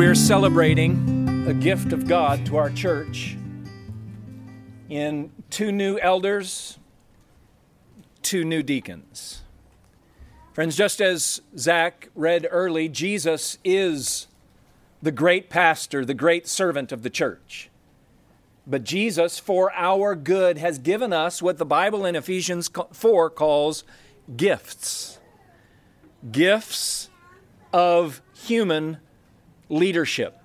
we're celebrating a gift of God to our church in two new elders, two new deacons. Friends, just as Zach read early, Jesus is the great pastor, the great servant of the church. But Jesus, for our good, has given us what the Bible in Ephesians 4 calls gifts. Gifts of human leadership.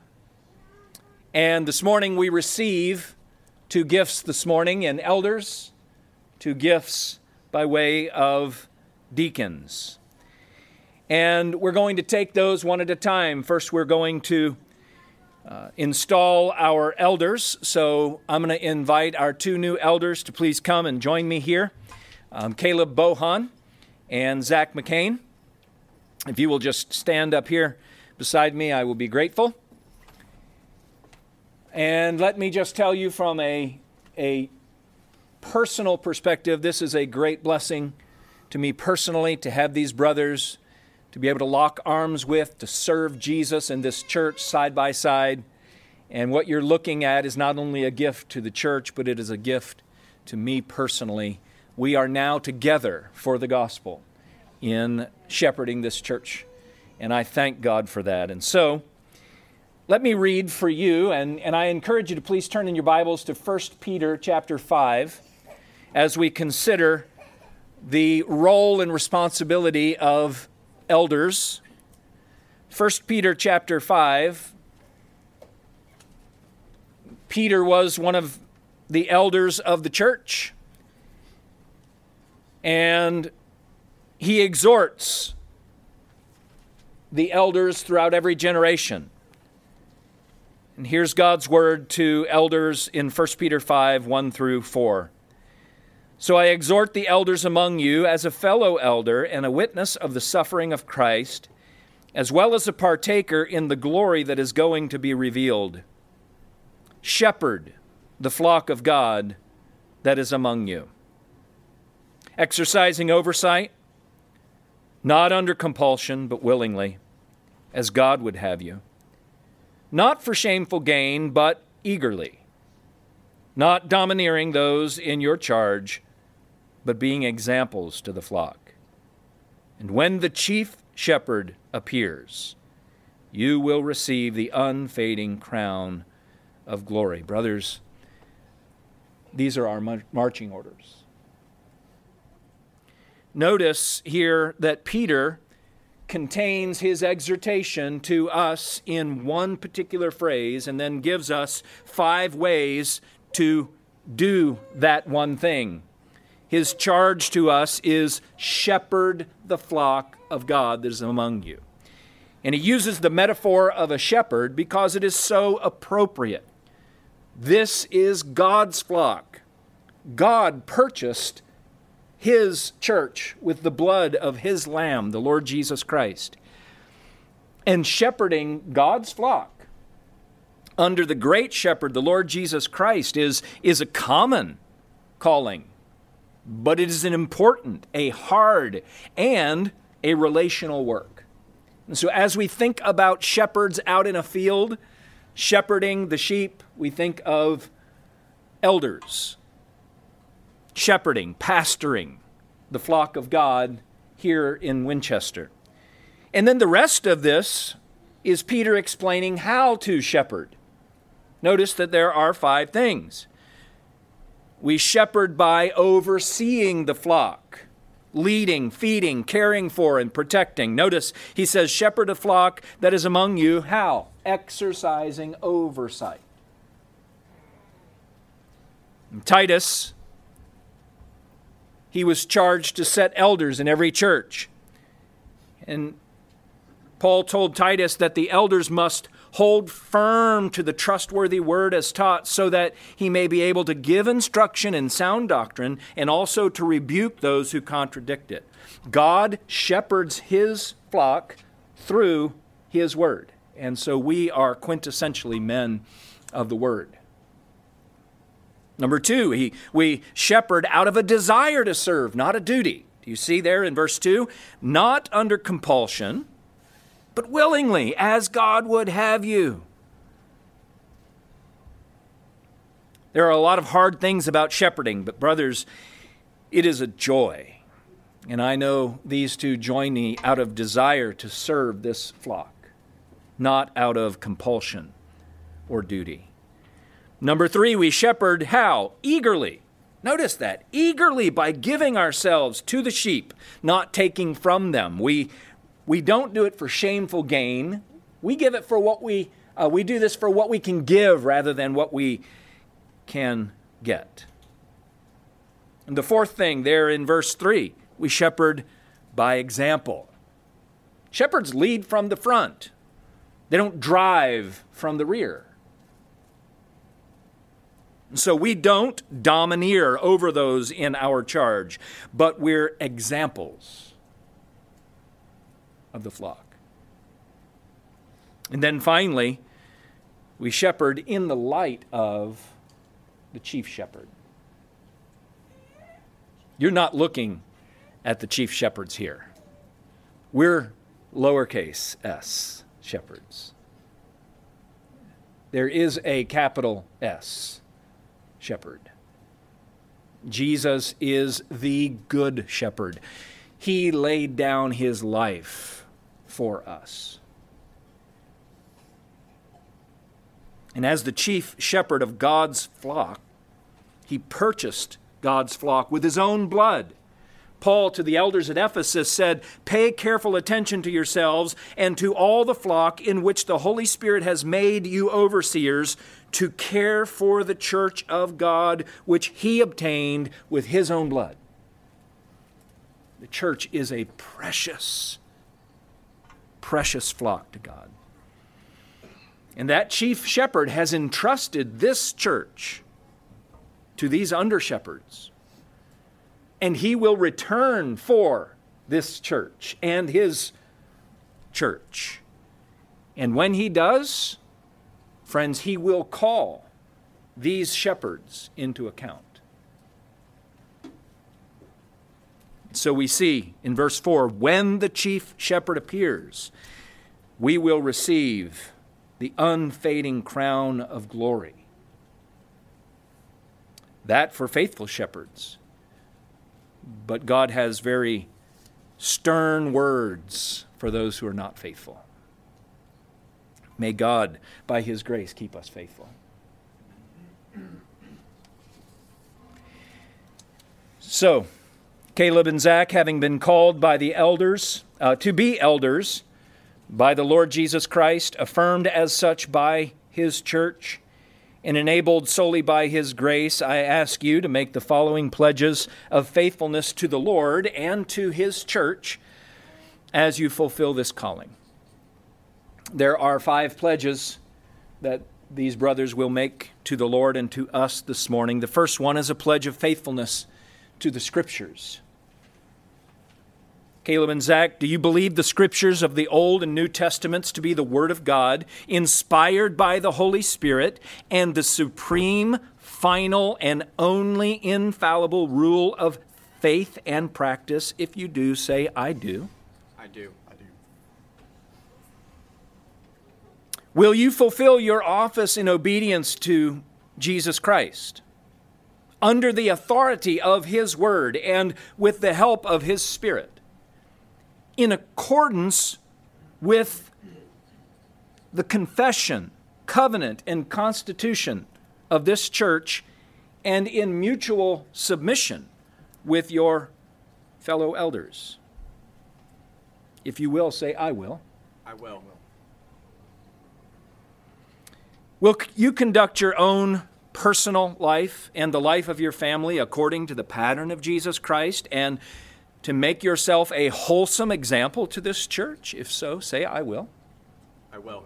And this morning we receive two gifts this morning and elders, two gifts by way of deacons. And we're going to take those one at a time. First, we're going to uh, install our elders. So I'm going to invite our two new elders to please come and join me here um, Caleb Bohan and Zach McCain. If you will just stand up here beside me, I will be grateful. And let me just tell you from a, a personal perspective, this is a great blessing to me personally to have these brothers to be able to lock arms with, to serve Jesus in this church side by side. And what you're looking at is not only a gift to the church, but it is a gift to me personally. We are now together for the gospel in shepherding this church and I thank God for that. And so, let me read for you, and, and I encourage you to please turn in your Bibles to 1 Peter chapter 5 as we consider the role and responsibility of elders. 1 Peter chapter 5. Peter was one of the elders of the church, and he exhorts the elders throughout every generation. And here's God's word to elders in 1 Peter 5 1 through 4. So I exhort the elders among you as a fellow elder and a witness of the suffering of Christ, as well as a partaker in the glory that is going to be revealed. Shepherd the flock of God that is among you, exercising oversight, not under compulsion, but willingly as God would have you. Not for shameful gain, but eagerly. Not domineering those in your charge, but being examples to the flock. And when the chief shepherd appears, you will receive the unfading crown of glory. Brothers, these are our marching orders. Notice here that Peter contains his exhortation to us in one particular phrase and then gives us five ways to do that one thing. His charge to us is shepherd the flock of God that is among you. And he uses the metaphor of a shepherd because it is so appropriate. This is God's flock. God purchased his church with the blood of his Lamb, the Lord Jesus Christ, and shepherding God's flock under the great shepherd, the Lord Jesus Christ, is, is a common calling, but it is an important, a hard, and a relational work. And so, as we think about shepherds out in a field, shepherding the sheep, we think of elders shepherding, pastoring the flock of God here in Winchester. And then the rest of this is Peter explaining how to shepherd. Notice that there are five things. We shepherd by overseeing the flock, leading, feeding, caring for, and protecting. Notice he says, Shepherd a flock that is among you. How? Exercising oversight. Titus he was charged to set elders in every church. And Paul told Titus that the elders must hold firm to the trustworthy word as taught, so that he may be able to give instruction in sound doctrine and also to rebuke those who contradict it. God shepherds his flock through his word. And so we are quintessentially men of the word. Number two, he, we shepherd out of a desire to serve, not a duty. Do you see there in verse 2? Not under compulsion, but willingly, as God would have you. There are a lot of hard things about shepherding, but brothers, it is a joy. And I know these two join me out of desire to serve this flock, not out of compulsion or duty. Number three, we shepherd how? Eagerly. Notice that. Eagerly by giving ourselves to the sheep, not taking from them. We, we don't do it for shameful gain. We give it for what we, uh, we do this for what we can give rather than what we can get. And the fourth thing there in verse 3, we shepherd by example. Shepherds lead from the front, they don't drive from the rear. So we don't domineer over those in our charge, but we're examples of the flock. And then finally, we shepherd in the light of the chief shepherd. You're not looking at the chief shepherds here. We're lowercase s shepherds. There is a capital S shepherd. Jesus is the good shepherd. He laid down his life for us. And as the chief shepherd of God's flock, he purchased God's flock with his own blood. Paul to the elders at Ephesus said, Pay careful attention to yourselves and to all the flock in which the Holy Spirit has made you overseers to care for the church of God, which he obtained with his own blood. The church is a precious, precious flock to God. And that chief shepherd has entrusted this church to these under shepherds and he will return for this church and his church. And when he does, friends, he will call these shepherds into account. So we see in verse 4 when the chief shepherd appears, we will receive the unfading crown of glory. That for faithful shepherds but God has very stern words for those who are not faithful. May God, by His grace, keep us faithful. So, Caleb and Zach, having been called by the elders uh, to be elders by the Lord Jesus Christ, affirmed as such by His church, and enabled solely by His grace, I ask you to make the following pledges of faithfulness to the Lord and to His church as you fulfill this calling. There are five pledges that these brothers will make to the Lord and to us this morning. The first one is a pledge of faithfulness to the Scriptures. Caleb and Zach, do you believe the scriptures of the Old and New Testaments to be the Word of God, inspired by the Holy Spirit, and the supreme, final, and only infallible rule of faith and practice? If you do, say, I do. I do. I do. Will you fulfill your office in obedience to Jesus Christ? Under the authority of His Word and with the help of His Spirit? In accordance with the confession, covenant, and constitution of this church and in mutual submission with your fellow elders. If you will, say, I will. I will. Will you conduct your own personal life and the life of your family according to the pattern of Jesus Christ and to make yourself a wholesome example to this church? If so, say, I will. I will.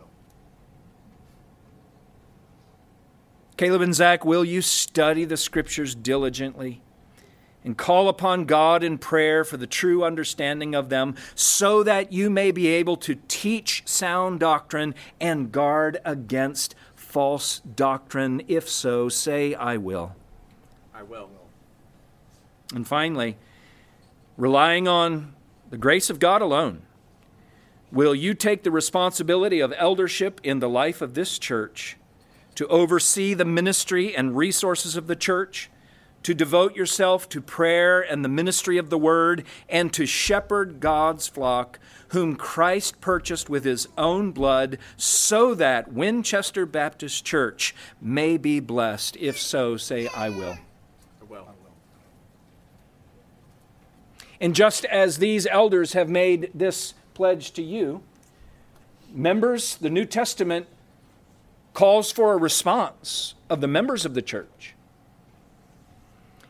Caleb and Zach, will you study the scriptures diligently and call upon God in prayer for the true understanding of them so that you may be able to teach sound doctrine and guard against false doctrine? If so, say, I will. I will. And finally, relying on the grace of God alone, will you take the responsibility of eldership in the life of this church to oversee the ministry and resources of the church? to devote yourself to prayer and the ministry of the word, and to shepherd God's flock, whom Christ purchased with his own blood, so that Winchester Baptist Church may be blessed. If so, say, I will. I will. And just as these elders have made this pledge to you, members, the New Testament calls for a response of the members of the church.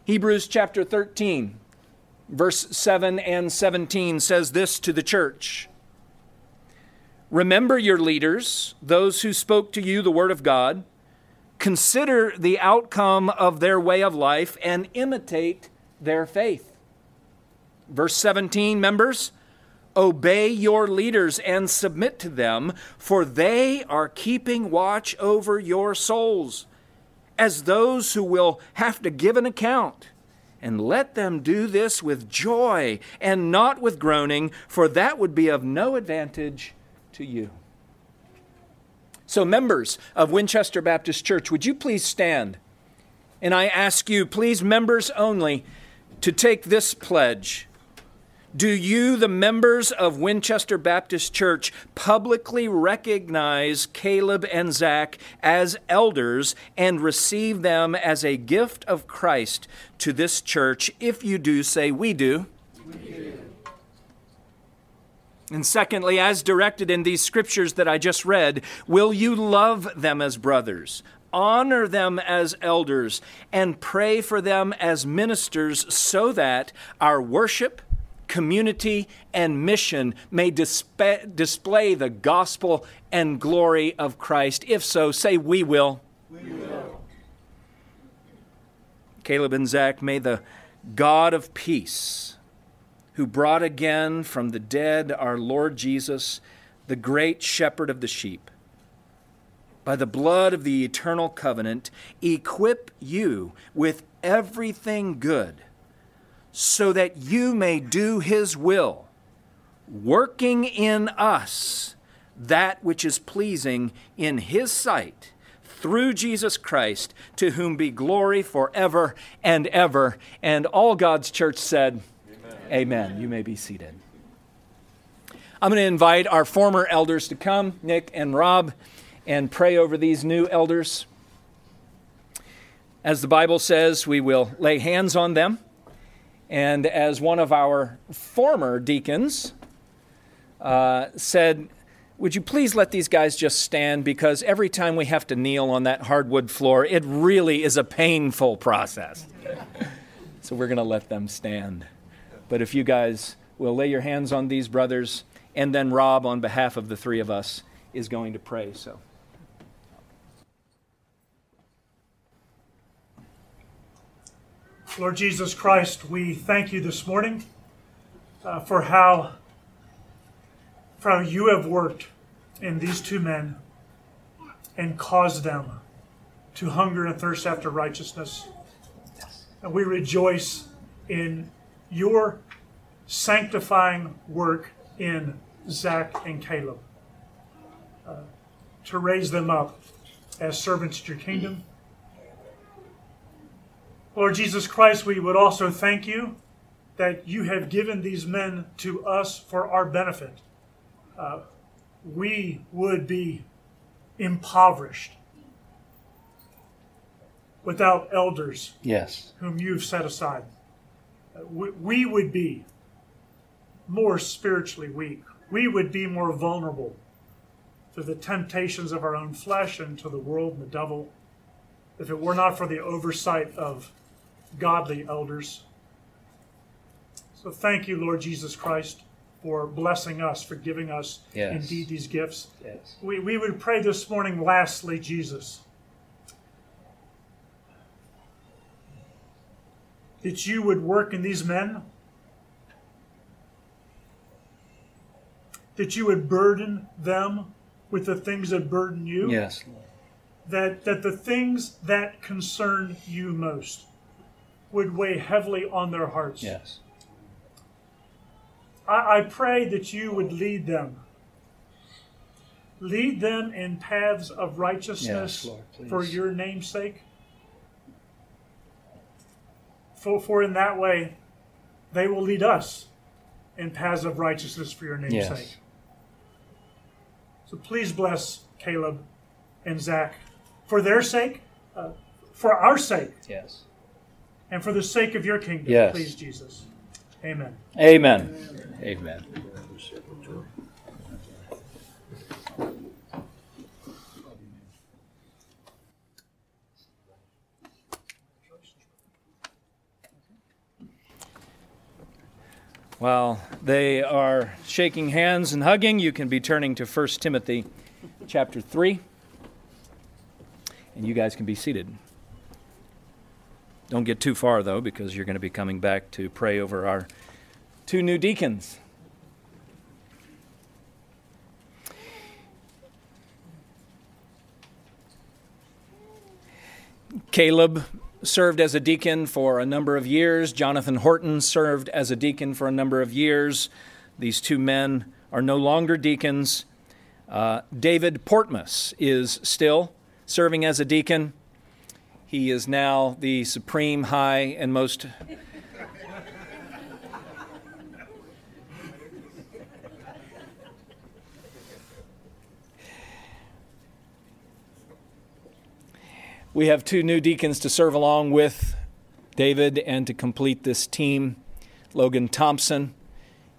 Hebrews chapter 13, verse 7 and 17 says this to the church Remember your leaders, those who spoke to you the word of God. Consider the outcome of their way of life and imitate their faith. Verse 17, members, obey your leaders and submit to them, for they are keeping watch over your souls as those who will have to give an account. And let them do this with joy and not with groaning, for that would be of no advantage to you. So, members of Winchester Baptist Church, would you please stand? And I ask you, please, members only, to take this pledge do you, the members of Winchester Baptist Church, publicly recognize Caleb and Zach as elders and receive them as a gift of Christ to this church? If you do, say, We do. We do. And secondly, as directed in these scriptures that I just read, will you love them as brothers? honor them as elders and pray for them as ministers so that our worship community, and mission may display, display the gospel and glory of Christ? If so, say, We will. We will. Caleb and Zach, may the God of peace, who brought again from the dead our Lord Jesus, the great shepherd of the sheep, by the blood of the eternal covenant, equip you with everything good so that you may do his will, working in us that which is pleasing in his sight through Jesus Christ, to whom be glory forever and ever. And all God's church said, Amen. Amen. You may be seated. I'm going to invite our former elders to come, Nick and Rob, and pray over these new elders. As the Bible says, we will lay hands on them and as one of our former deacons uh, said, would you please let these guys just stand because every time we have to kneel on that hardwood floor, it really is a painful process. so we're going to let them stand. But if you guys will lay your hands on these brothers, and then Rob, on behalf of the three of us, is going to pray. So. Lord Jesus Christ, we thank you this morning uh, for how for how you have worked in these two men and caused them to hunger and thirst after righteousness. And we rejoice in your sanctifying work in Zach and Caleb uh, to raise them up as servants to your kingdom Lord Jesus Christ, we would also thank you that you have given these men to us for our benefit. Uh, we would be impoverished without elders yes. whom you've set aside. Uh, we, we would be more spiritually weak. We would be more vulnerable to the temptations of our own flesh and to the world and the devil if it were not for the oversight of godly elders. So thank you, Lord Jesus Christ, for blessing us, for giving us yes. indeed these gifts. Yes. We, we would pray this morning, lastly, Jesus, that you would work in these men, that you would burden them with the things that burden you. Yes. That, that the things that concern you most would weigh heavily on their hearts. Yes. I, I pray that you would lead them lead them in paths of righteousness Yes, Lord, for your name's sake. For, for in that way, they will lead us in paths of righteousness for your name's Yes. sake. So please bless Caleb and Zach for their sake, uh, for our sake, Yes. And for the sake of your kingdom. Yes. Please, Jesus. Amen. Amen. Amen. While they are shaking hands and hugging, you can be turning to 1 Timothy chapter 3. And you guys can be seated. Don't get too far, though, because you're going to be coming back to pray over our two new deacons. Caleb served as a deacon for a number of years. Jonathan Horton served as a deacon for a number of years. These two men are no longer deacons. Uh, David Portmas is still serving as a deacon. He is now the supreme, high, and most We have two new deacons to serve along with David and to complete this team. Logan Thompson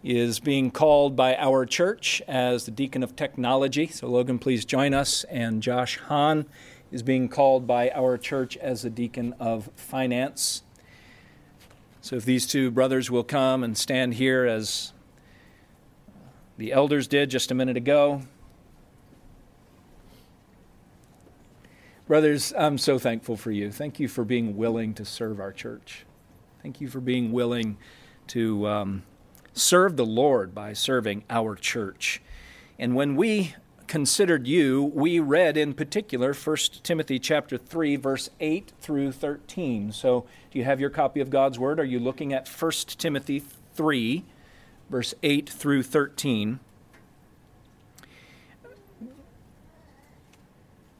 is being called by our church as the deacon of technology. So, Logan, please join us. And Josh Hahn is being called by our church as a deacon of finance. So, if these two brothers will come and stand here as the elders did just a minute ago. Brothers, I'm so thankful for you. Thank you for being willing to serve our church. Thank you for being willing to um, serve the Lord by serving our church. And when we considered you, we read in particular 1 Timothy chapter 3 verse 8 through 13. So, do you have your copy of God's word? Are you looking at 1 Timothy 3 verse 8 through 13?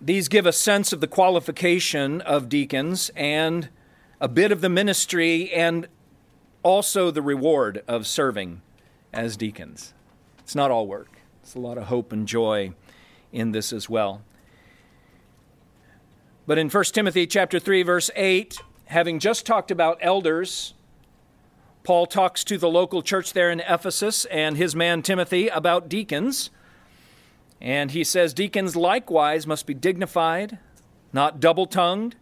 These give a sense of the qualification of deacons and a bit of the ministry and also the reward of serving as deacons. It's not all work, it's a lot of hope and joy in this as well. But in 1 Timothy chapter 3 verse 8, having just talked about elders, Paul talks to the local church there in Ephesus and his man Timothy about deacons. And he says, Deacons likewise must be dignified, not double tongued,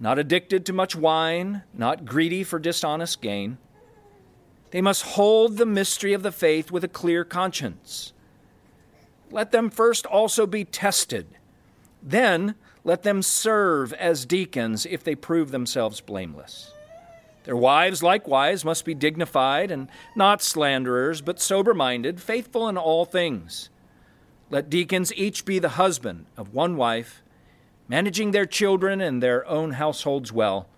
not addicted to much wine, not greedy for dishonest gain. They must hold the mystery of the faith with a clear conscience. Let them first also be tested. Then let them serve as deacons if they prove themselves blameless. Their wives likewise must be dignified and not slanderers, but sober minded, faithful in all things. Let deacons each be the husband of one wife, managing their children and their own households well.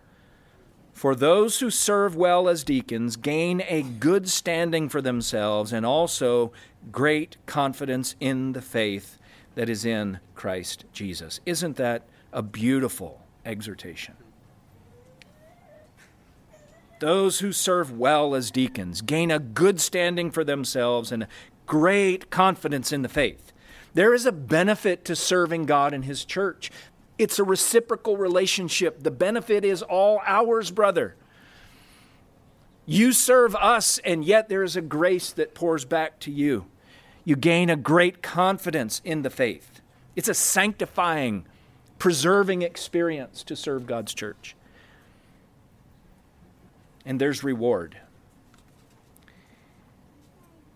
For those who serve well as deacons gain a good standing for themselves and also great confidence in the faith that is in Christ Jesus. Isn't that a beautiful exhortation? Those who serve well as deacons gain a good standing for themselves and great confidence in the faith. There is a benefit to serving God and His church. It's a reciprocal relationship. The benefit is all ours, brother. You serve us, and yet there is a grace that pours back to you. You gain a great confidence in the faith. It's a sanctifying, preserving experience to serve God's church. And there's reward.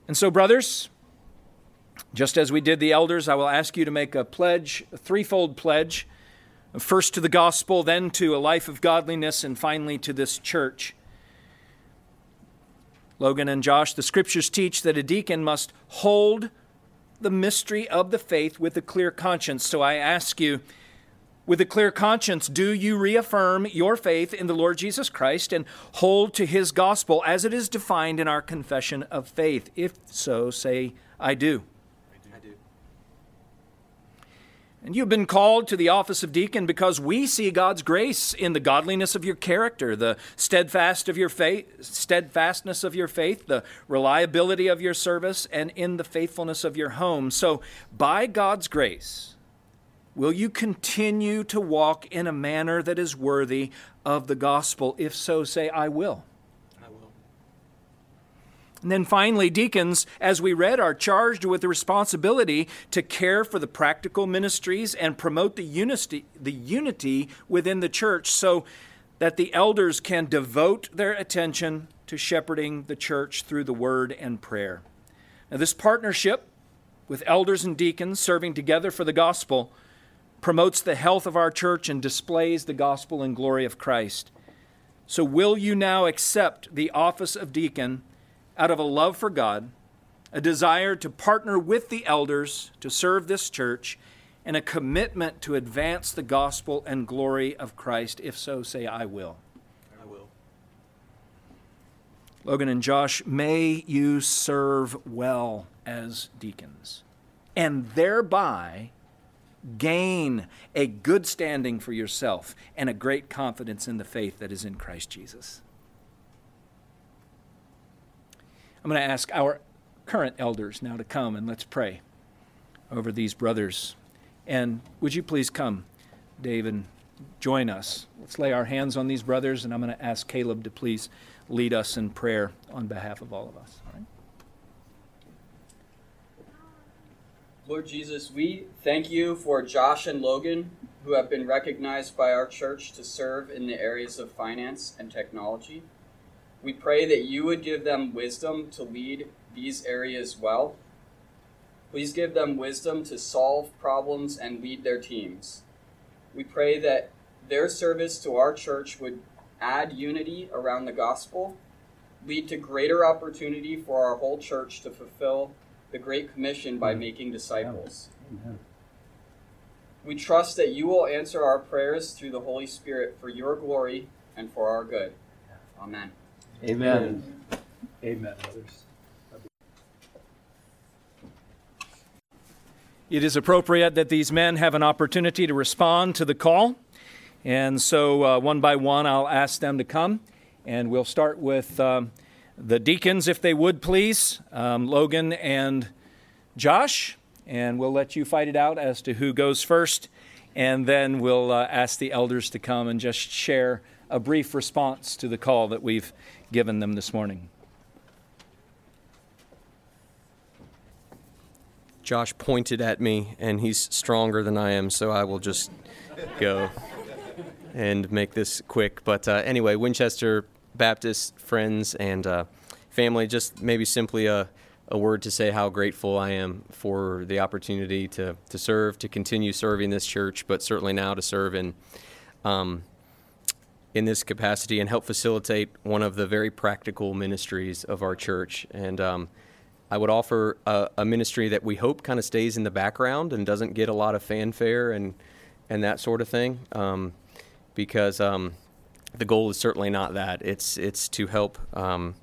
And so, brothers, just as we did the elders, I will ask you to make a pledge, a threefold pledge first to the gospel, then to a life of godliness, and finally to this church. Logan and Josh, the scriptures teach that a deacon must hold the mystery of the faith with a clear conscience. So I ask you, with a clear conscience, do you reaffirm your faith in the Lord Jesus Christ and hold to his gospel as it is defined in our confession of faith? If so, say, I do. And you've been called to the office of deacon because we see God's grace in the godliness of your character, the steadfast of your faith, steadfastness of your faith, the reliability of your service, and in the faithfulness of your home. So, by God's grace, will you continue to walk in a manner that is worthy of the gospel? If so, say, I will. And then finally, deacons, as we read, are charged with the responsibility to care for the practical ministries and promote the unity, the unity within the church so that the elders can devote their attention to shepherding the church through the word and prayer. Now, this partnership with elders and deacons serving together for the gospel promotes the health of our church and displays the gospel and glory of Christ. So, will you now accept the office of deacon? Out of a love for God, a desire to partner with the elders to serve this church, and a commitment to advance the gospel and glory of Christ? If so, say, I will. I will. Logan and Josh, may you serve well as deacons and thereby gain a good standing for yourself and a great confidence in the faith that is in Christ Jesus. I'm going to ask our current elders now to come and let's pray over these brothers. And would you please come, Dave, and join us? Let's lay our hands on these brothers, and I'm going to ask Caleb to please lead us in prayer on behalf of all of us. All right? Lord Jesus, we thank you for Josh and Logan, who have been recognized by our church to serve in the areas of finance and technology. We pray that you would give them wisdom to lead these areas well. Please give them wisdom to solve problems and lead their teams. We pray that their service to our church would add unity around the gospel, lead to greater opportunity for our whole church to fulfill the Great Commission by making disciples. Amen. We trust that you will answer our prayers through the Holy Spirit for your glory and for our good. Amen. Amen. Amen, others. It is appropriate that these men have an opportunity to respond to the call. And so, uh, one by one, I'll ask them to come. And we'll start with um, the deacons, if they would please, um, Logan and Josh. And we'll let you fight it out as to who goes first. And then we'll uh, ask the elders to come and just share a brief response to the call that we've given them this morning. Josh pointed at me, and he's stronger than I am, so I will just go and make this quick. But uh, anyway, Winchester Baptist friends and uh, family, just maybe simply a, a word to say how grateful I am for the opportunity to, to serve, to continue serving this church, but certainly now to serve in um, in this capacity and help facilitate one of the very practical ministries of our church. And um, I would offer a, a, ministry that we hope kind of stays in the background and doesn't get a lot of fanfare and and that sort of thing, um, because um, the goal is certainly not that. It's it's to help um,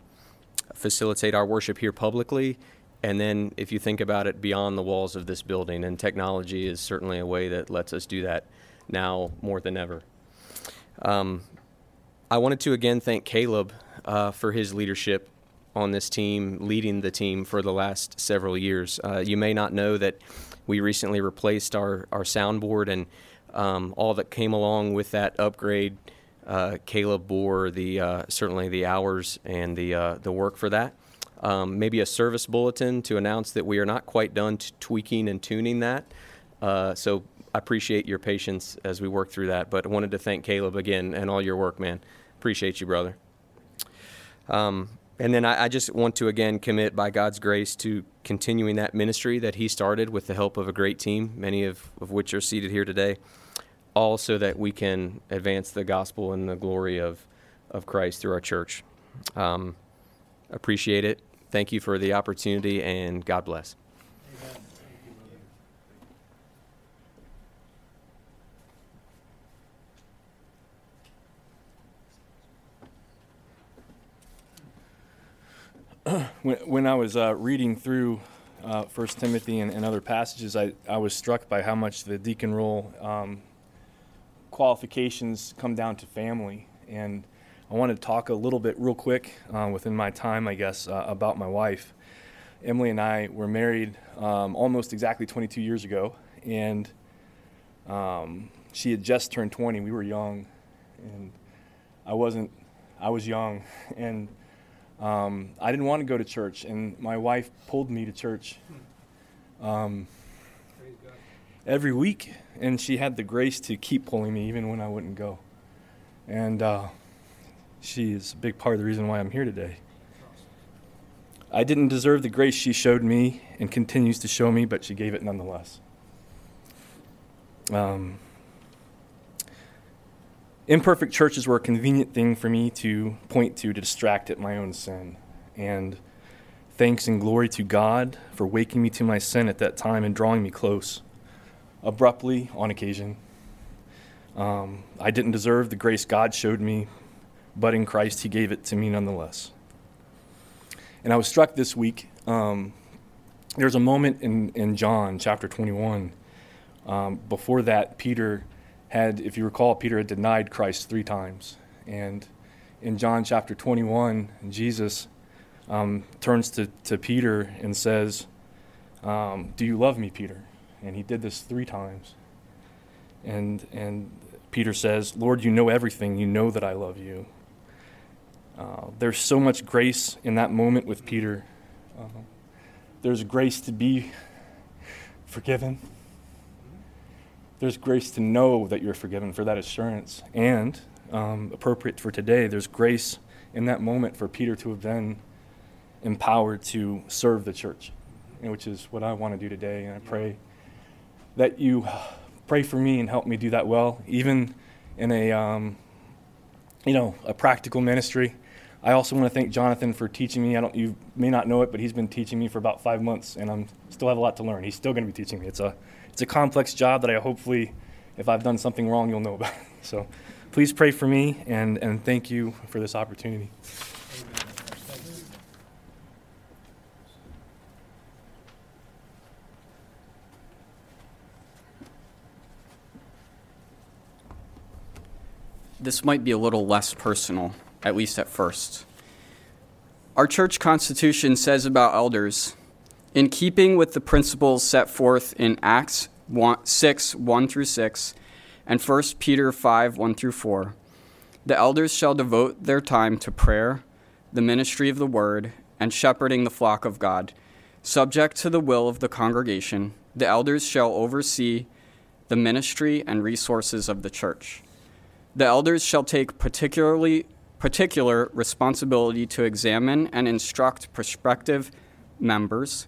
facilitate our worship here publicly. And then, if you think about it beyond the walls of this building, and technology is certainly a way that lets us do that now more than ever. Um, I wanted to again thank Caleb uh, for his leadership on this team, leading the team for the last several years. Uh, you may not know that we recently replaced our, our soundboard and um, all that came along with that upgrade. Uh, Caleb bore the uh, certainly the hours and the uh, the work for that. Um, maybe a service bulletin to announce that we are not quite done t- tweaking and tuning that. Uh, so I appreciate your patience as we work through that. But I wanted to thank Caleb again and all your work, man. Appreciate you, brother. Um, and then I, I, just want to again commit by God's grace to continuing that ministry that He started with the help of a great team, many of, of which are seated here today, all so that we can advance the gospel and the glory of, of Christ through our church. Um, appreciate it. Thank you for the opportunity, and God bless. when, when I was uh, reading through uh, First Timothy and, and, other passages, I, I was struck by how much the deacon role um, qualifications come down to family. And I want to talk a little bit, real quick, uh, within my time, I guess, uh, about my wife. Emily and I were married um, almost exactly 22 years ago, and um, she had just turned 20. We were young, and I wasn't. I was young, and um, I didn't want to go to church, and my wife pulled me to church um, every week, and she had the grace to keep pulling me even when I wouldn't go. And uh, she is a big part of the reason why I'm here today. I didn't deserve the grace she showed me and continues to show me, but she gave it nonetheless. Um, imperfect churches were a convenient thing for me to point to to distract at my own sin. And thanks and glory to God for waking me to my sin at that time and drawing me close, abruptly on occasion. Um, I didn't deserve the grace God showed me, but in Christ, He gave it to me nonetheless. And I was struck this week. Um, there's a moment in, in John chapter 21. Um, before that, Peter had, if you recall, Peter had denied Christ three times. And in John chapter 21, Jesus um, turns to, to Peter and says, um, Do you love me, Peter? And he did this three times. And, and Peter says, Lord, you know everything. You know that I love you. Uh, there's so much grace in that moment with Peter. Uh, there's grace to be forgiven there's grace to know that you're forgiven for that assurance. And um, appropriate for today, there's grace in that moment for Peter to have been empowered to serve the church, which is what I want to do today. And I pray that you pray for me and help me do that well, even in a um, you know a practical ministry. I also want to thank Jonathan for teaching me. I don't you may not know it, but he's been teaching me for about five months, and I'm still have a lot to learn. He's still going to be teaching me. It's a it's a complex job that I hopefully, if I've done something wrong, you'll know about. So please pray for me and, and thank you for this opportunity. This might be a little less personal, at least at first. Our church constitution says about elders in keeping with the principles set forth in Acts 1, 6 1 through 6 and 1 Peter 5 1 through 4, the elders shall devote their time to prayer, the ministry of the word, and shepherding the flock of God. Subject to the will of the congregation, the elders shall oversee the ministry and resources of the church. The elders shall take particularly particular responsibility to examine and instruct prospective members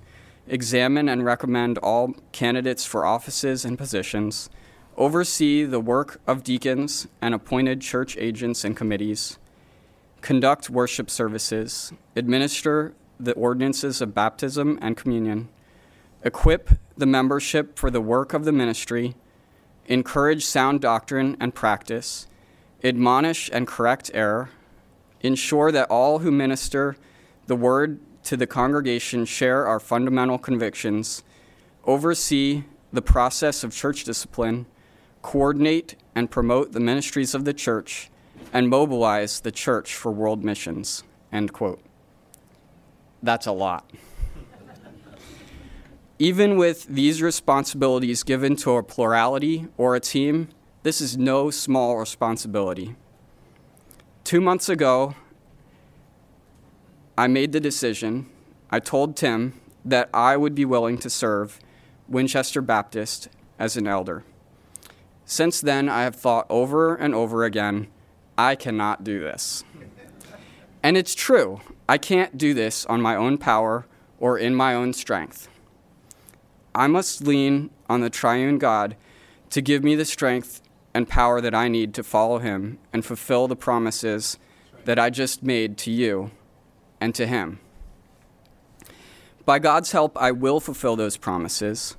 examine and recommend all candidates for offices and positions, oversee the work of deacons and appointed church agents and committees, conduct worship services, administer the ordinances of baptism and communion, equip the membership for the work of the ministry, encourage sound doctrine and practice, admonish and correct error, ensure that all who minister the word to the congregation share our fundamental convictions, oversee the process of church discipline, coordinate and promote the ministries of the church, and mobilize the church for world missions. End quote. That's a lot. Even with these responsibilities given to a plurality or a team, this is no small responsibility. Two months ago, I made the decision, I told Tim that I would be willing to serve Winchester Baptist as an elder. Since then, I have thought over and over again, I cannot do this. And it's true, I can't do this on my own power or in my own strength. I must lean on the triune God to give me the strength and power that I need to follow him and fulfill the promises that I just made to you and to Him. By God's help, I will fulfill those promises,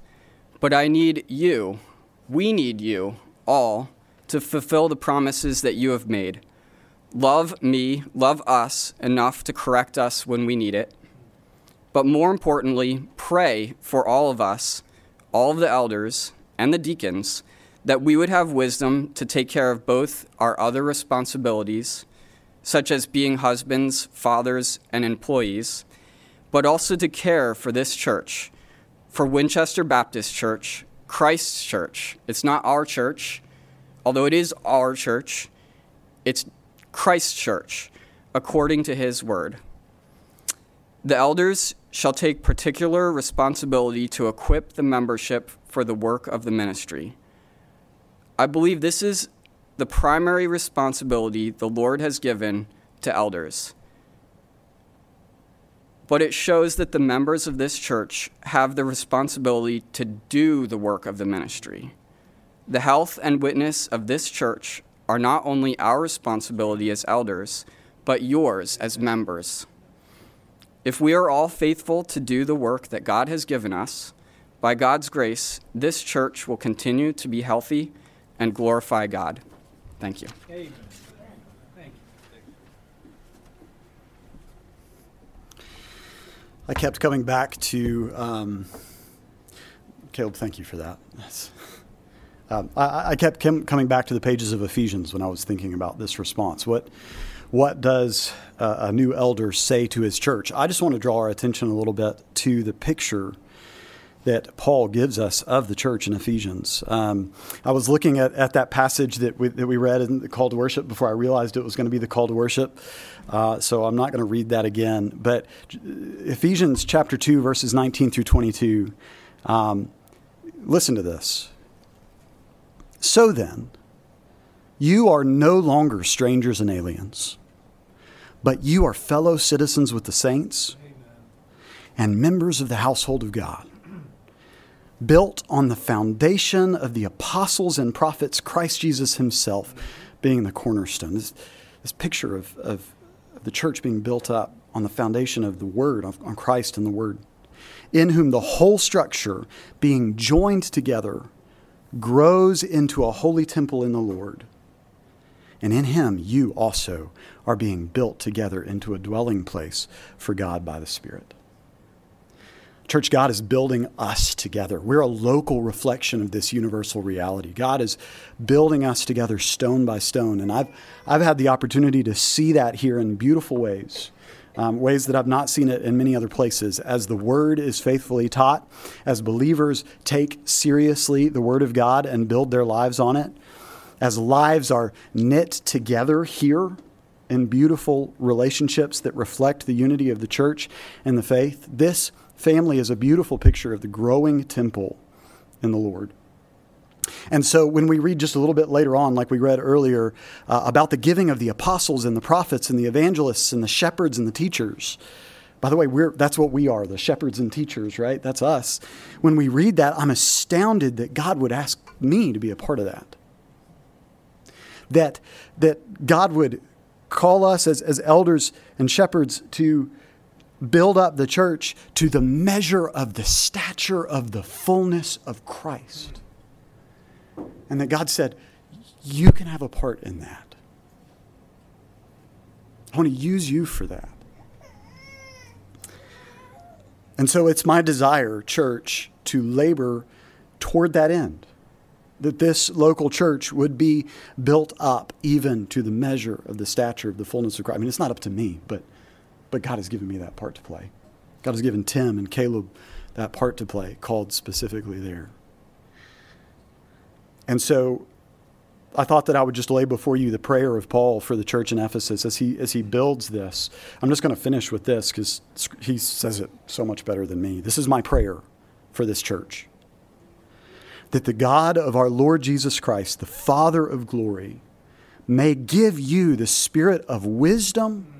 but I need you, we need you all, to fulfill the promises that you have made. Love me, love us enough to correct us when we need it, but more importantly, pray for all of us, all of the elders and the deacons, that we would have wisdom to take care of both our other responsibilities, such as being husbands, fathers, and employees, but also to care for this church, for Winchester Baptist Church, Christ's church. It's not our church, although it is our church, it's Christ's church, according to his word. The elders shall take particular responsibility to equip the membership for the work of the ministry. I believe this is the primary responsibility the Lord has given to elders. But it shows that the members of this church have the responsibility to do the work of the ministry. The health and witness of this church are not only our responsibility as elders, but yours as members. If we are all faithful to do the work that God has given us, by God's grace, this church will continue to be healthy and glorify God. Thank you. Amen. Thank you. I kept coming back to um, Caleb. Thank you for that. Um, I, I, kept com- coming back to the pages of Ephesians when I was thinking about this response. What what does uh, a new elder say to his church? I just want to draw our attention a little bit to the picture that Paul gives us of the church in Ephesians. Um, I was looking at, at that passage that we, that we read in the call to worship before I realized it was going to be the call to worship. Uh, so I'm not going to read that again. But Ephesians chapter 2, verses 19 through 22. Um, listen to this. So then, you are no longer strangers and aliens, but you are fellow citizens with the saints and members of the household of God built on the foundation of the apostles and prophets, Christ Jesus himself being the cornerstone. This, this picture of, of, the church being built up on the foundation of the Word, on Christ and the Word, in whom the whole structure, being joined together, grows into a holy temple in the Lord. And in him you also are being built together into a dwelling place for God by the Spirit. Church, God is building us together. We're a local reflection of this universal reality. God is building us together stone by stone. And I've, I've had the opportunity to see that here in beautiful ways, um, ways that I've not seen it in many other places. As the Word is faithfully taught, as believers take seriously the Word of God and build their lives on it, as lives are knit together here in beautiful relationships that reflect the unity of the church and the faith, this family is a beautiful picture of the growing temple in the Lord. And so when we read just a little bit later on, like we read earlier, uh, about the giving of the apostles and the prophets and the evangelists and the shepherds and the teachers, by the way, we're, that's what we are, the shepherds and teachers, right? That's us. When we read that, I'm astounded that God would ask me to be a part of that. That, that God would call us as, as elders and shepherds to build up the church to the measure of the stature of the fullness of Christ. And that God said, You can have a part in that. I want to use you for that. And so it's my desire, church, to labor toward that end. That this local church would be built up even to the measure of the stature of the fullness of Christ. I mean, it's not up to me, but but God has given me that part to play. God has given Tim and Caleb that part to play, called specifically there. And so I thought that I would just lay before you the prayer of Paul for the church in Ephesus as he, as he builds this. I'm just going to finish with this because he says it so much better than me. This is my prayer for this church that the God of our Lord Jesus Christ, the Father of glory, may give you the spirit of wisdom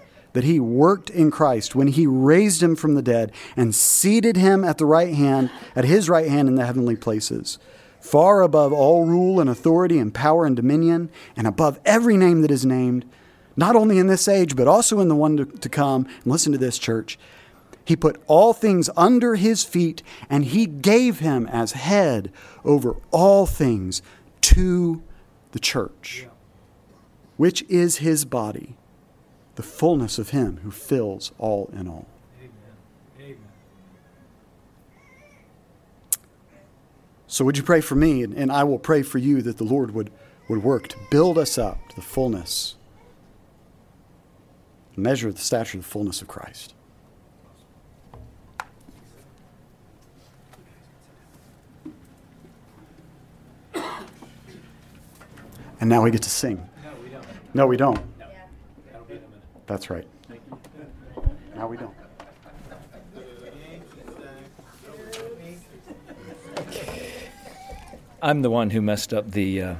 that he worked in Christ when he raised him from the dead and seated him at the right hand, at his right hand in the heavenly places, far above all rule and authority and power and dominion, and above every name that is named, not only in this age, but also in the one to, to come. And listen to this, church. He put all things under his feet, and he gave him as head over all things to the church, which is his body, the fullness of him who fills all in all. So, would you pray for me? And, and I will pray for you that the Lord would, would work to build us up to the fullness, measure the stature of the fullness of Christ. And now we get to sing. No, we don't. No, we don't. That'll be in a minute. That's right. Now we don't. I'm the one who messed up the uh,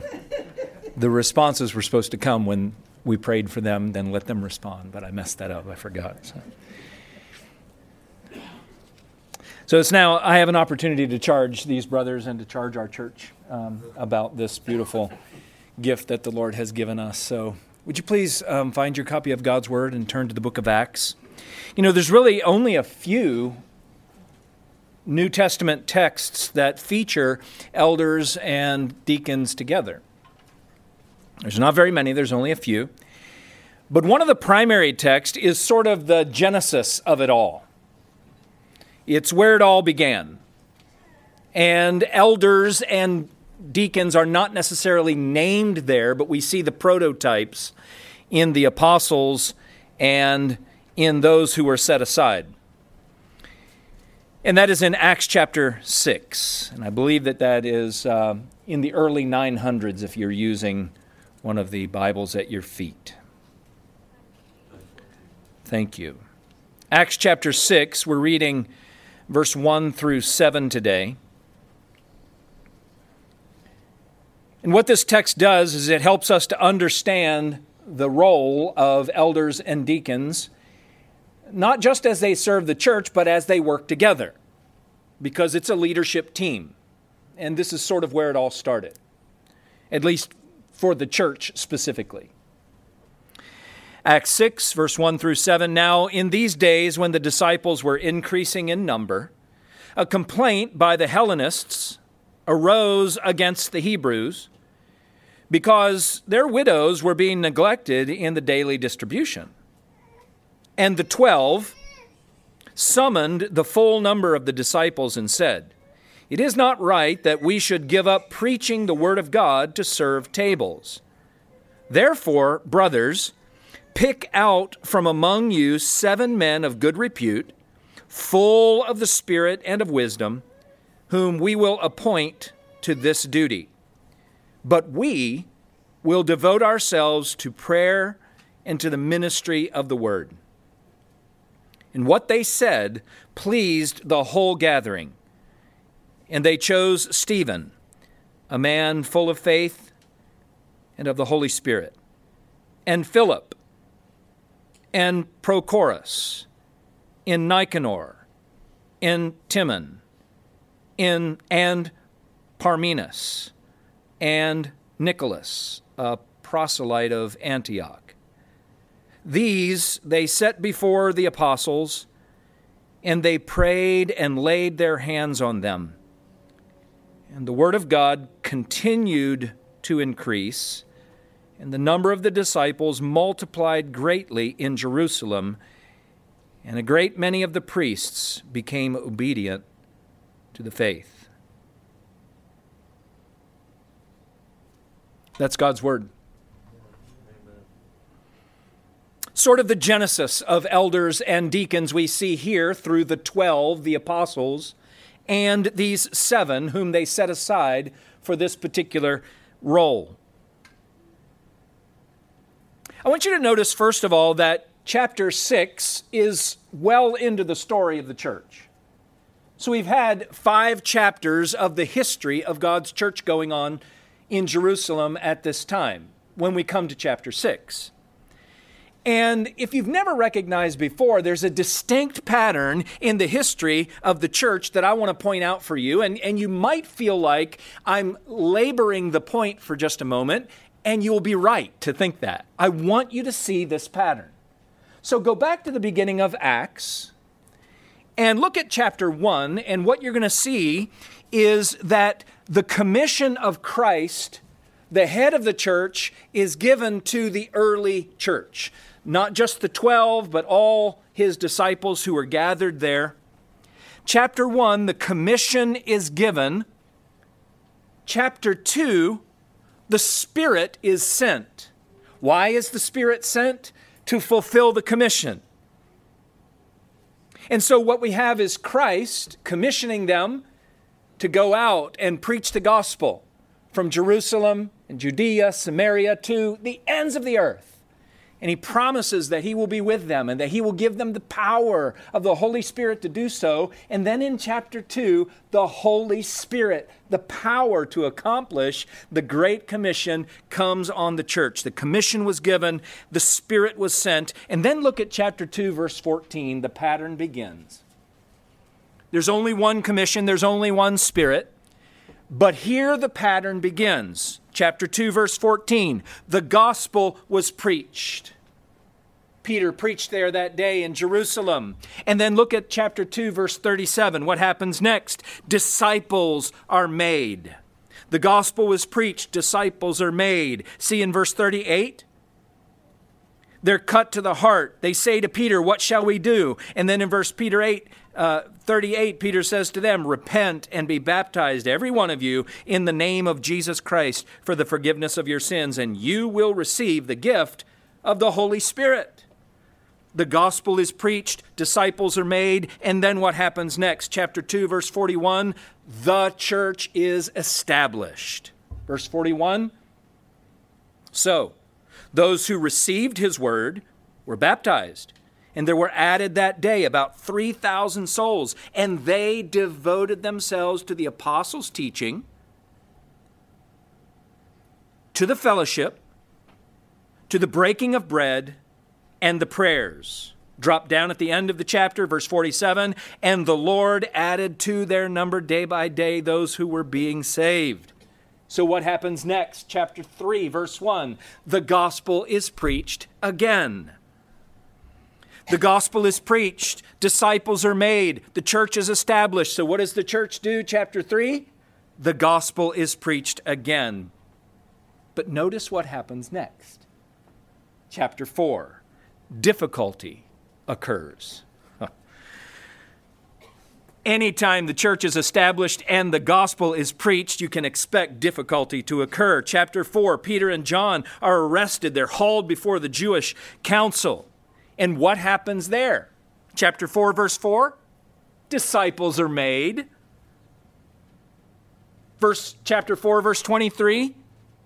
the responses were supposed to come when we prayed for them, then let them respond. But I messed that up. I forgot. So. So it's now I have an opportunity to charge these brothers and to charge our church um, about this beautiful gift that the Lord has given us. So would you please um, find your copy of God's Word and turn to the book of Acts? You know, there's really only a few New Testament texts that feature elders and deacons together. There's not very many, there's only a few. But one of the primary texts is sort of the genesis of it all. It's where it all began. And elders and deacons are not necessarily named there, but we see the prototypes in the apostles and in those who were set aside. And that is in Acts chapter 6. And I believe that that is uh, in the early 900s if you're using one of the Bibles at your feet. Thank you. Acts chapter 6, we're reading verse 1 through 7 today. And what this text does is it helps us to understand the role of elders and deacons, not just as they serve the church, but as they work together, because it's a leadership team. And this is sort of where it all started, at least for the church specifically. Acts 6, verse 1 through 7. Now, in these days when the disciples were increasing in number, a complaint by the Hellenists arose against the Hebrews because their widows were being neglected in the daily distribution. And the twelve summoned the full number of the disciples and said, It is not right that we should give up preaching the word of God to serve tables. Therefore, brothers, pick out from among you seven men of good repute, full of the Spirit and of wisdom, whom we will appoint to this duty. But we will devote ourselves to prayer and to the ministry of the word. And what they said pleased the whole gathering. And they chose Stephen, a man full of faith and of the Holy Spirit, and Philip, and Prochorus, in Nicanor, in Timon, in and Parmenas, and Nicholas, a proselyte of Antioch. These they set before the apostles, and they prayed and laid their hands on them. And the word of God continued to increase, and the number of the disciples multiplied greatly in Jerusalem, and a great many of the priests became obedient to the faith. That's God's word. Sort of the genesis of elders and deacons we see here through the 12, the apostles, and these seven whom they set aside for this particular role. I want you to notice, first of all, that chapter 6 is well into the story of the church. So we've had five chapters of the history of God's church going on in Jerusalem at this time when we come to chapter 6. And if you've never recognized before, there's a distinct pattern in the history of the church that I want to point out for you. And, and you might feel like I'm laboring the point for just a moment, and you will be right to think that. I want you to see this pattern. So go back to the beginning of Acts and look at chapter 1, and what you're going to see is that the commission of Christ, the head of the church, is given to the early church not just the 12, but all his disciples who were gathered there. Chapter 1, the commission is given. Chapter 2, the Spirit is sent. Why is the Spirit sent? To fulfill the commission. And so, what we have is Christ commissioning them to go out and preach the gospel from Jerusalem and Judea, Samaria to the ends of the earth. And he promises that he will be with them and that he will give them the power of the Holy Spirit to do so. And then in chapter 2, the Holy Spirit, the power to accomplish the Great Commission, comes on the church. The commission was given, the Spirit was sent. And then look at chapter 2, verse 14. The pattern begins. There's only one commission, there's only one Spirit. But here the pattern begins. Chapter 2, verse 14. The gospel was preached. Peter preached there that day in Jerusalem. And then look at chapter 2, verse 37. What happens next? Disciples are made. The gospel was preached, disciples are made. See in verse 38? They're cut to the heart. They say to Peter, What shall we do? And then in verse Peter 8, uh, 38, Peter says to them, Repent and be baptized, every one of you, in the name of Jesus Christ for the forgiveness of your sins, and you will receive the gift of the Holy Spirit. The gospel is preached, disciples are made, and then what happens next? Chapter 2, verse 41 the church is established. Verse 41 So, those who received his word were baptized and there were added that day about 3,000 souls, and they devoted themselves to the apostles' teaching, to the fellowship, to the breaking of bread, and the prayers. Drop down at the end of the chapter, verse 47 and the Lord added to their number day by day those who were being saved. So, what happens next? Chapter 3, verse 1 the gospel is preached again. The gospel is preached, disciples are made, the church is established. So, what does the church do? Chapter 3 the gospel is preached again. But notice what happens next. Chapter 4 difficulty occurs. Anytime the church is established and the gospel is preached, you can expect difficulty to occur. Chapter 4 Peter and John are arrested, they're hauled before the Jewish council. And what happens there? Chapter 4, verse 4 disciples are made. Verse chapter 4 verse 23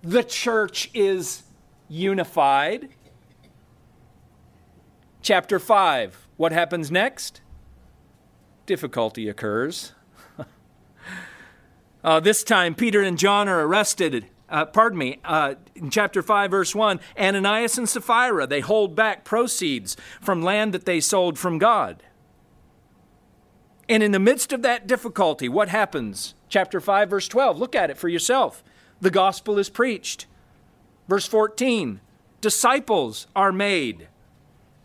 the church is unified. Chapter 5 what happens next? Difficulty occurs. uh, this time Peter and John are arrested uh, pardon me, uh, in chapter 5, verse 1, Ananias and Sapphira, they hold back proceeds from land that they sold from God. And in the midst of that difficulty, what happens? Chapter 5, verse 12, look at it for yourself. The gospel is preached. Verse 14, disciples are made.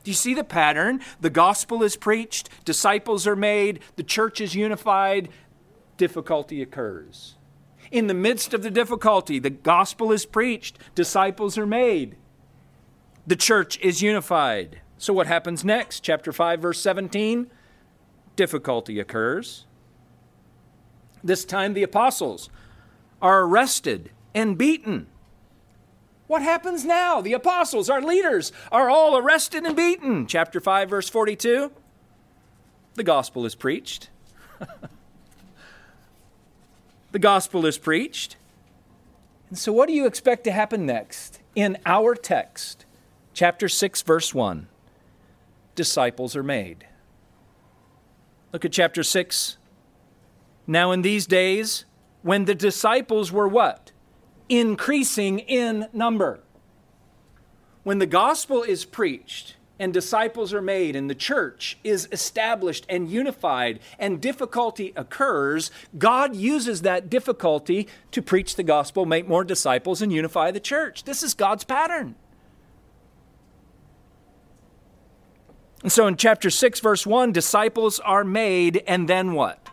Do you see the pattern? The gospel is preached, disciples are made, the church is unified, difficulty occurs. In the midst of the difficulty, the gospel is preached, disciples are made, the church is unified. So, what happens next? Chapter 5, verse 17 difficulty occurs. This time, the apostles are arrested and beaten. What happens now? The apostles, our leaders, are all arrested and beaten. Chapter 5, verse 42 the gospel is preached. the gospel is preached. And so, what do you expect to happen next? In our text, chapter 6, verse 1, disciples are made. Look at chapter 6. Now, in these days, when the disciples were what? Increasing in number. when the gospel is preached and disciples are made and the church is established and unified and difficulty occurs, God uses that difficulty to preach the gospel, make more disciples, and unify the church. This is God's pattern. And so in chapter 6, verse 1, disciples are made, and then what?